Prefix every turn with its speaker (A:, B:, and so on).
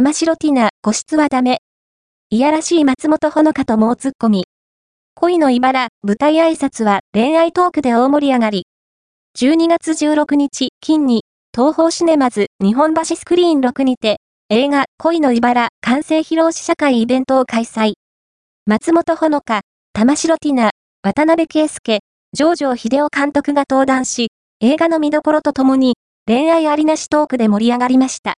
A: 玉城ティナ、個室はダメ。いやらしい松本穂香と猛突っ込み。恋の茨、舞台挨拶は恋愛トークで大盛り上がり。12月16日、金に、東方シネマズ日本橋スクリーン6にて、映画恋の茨完成披露試写会イベントを開催。松本穂香、玉城ティナ、渡辺圭介、上場秀夫監督が登壇し、映画の見どころとともに、恋愛ありなしトークで盛り上がりました。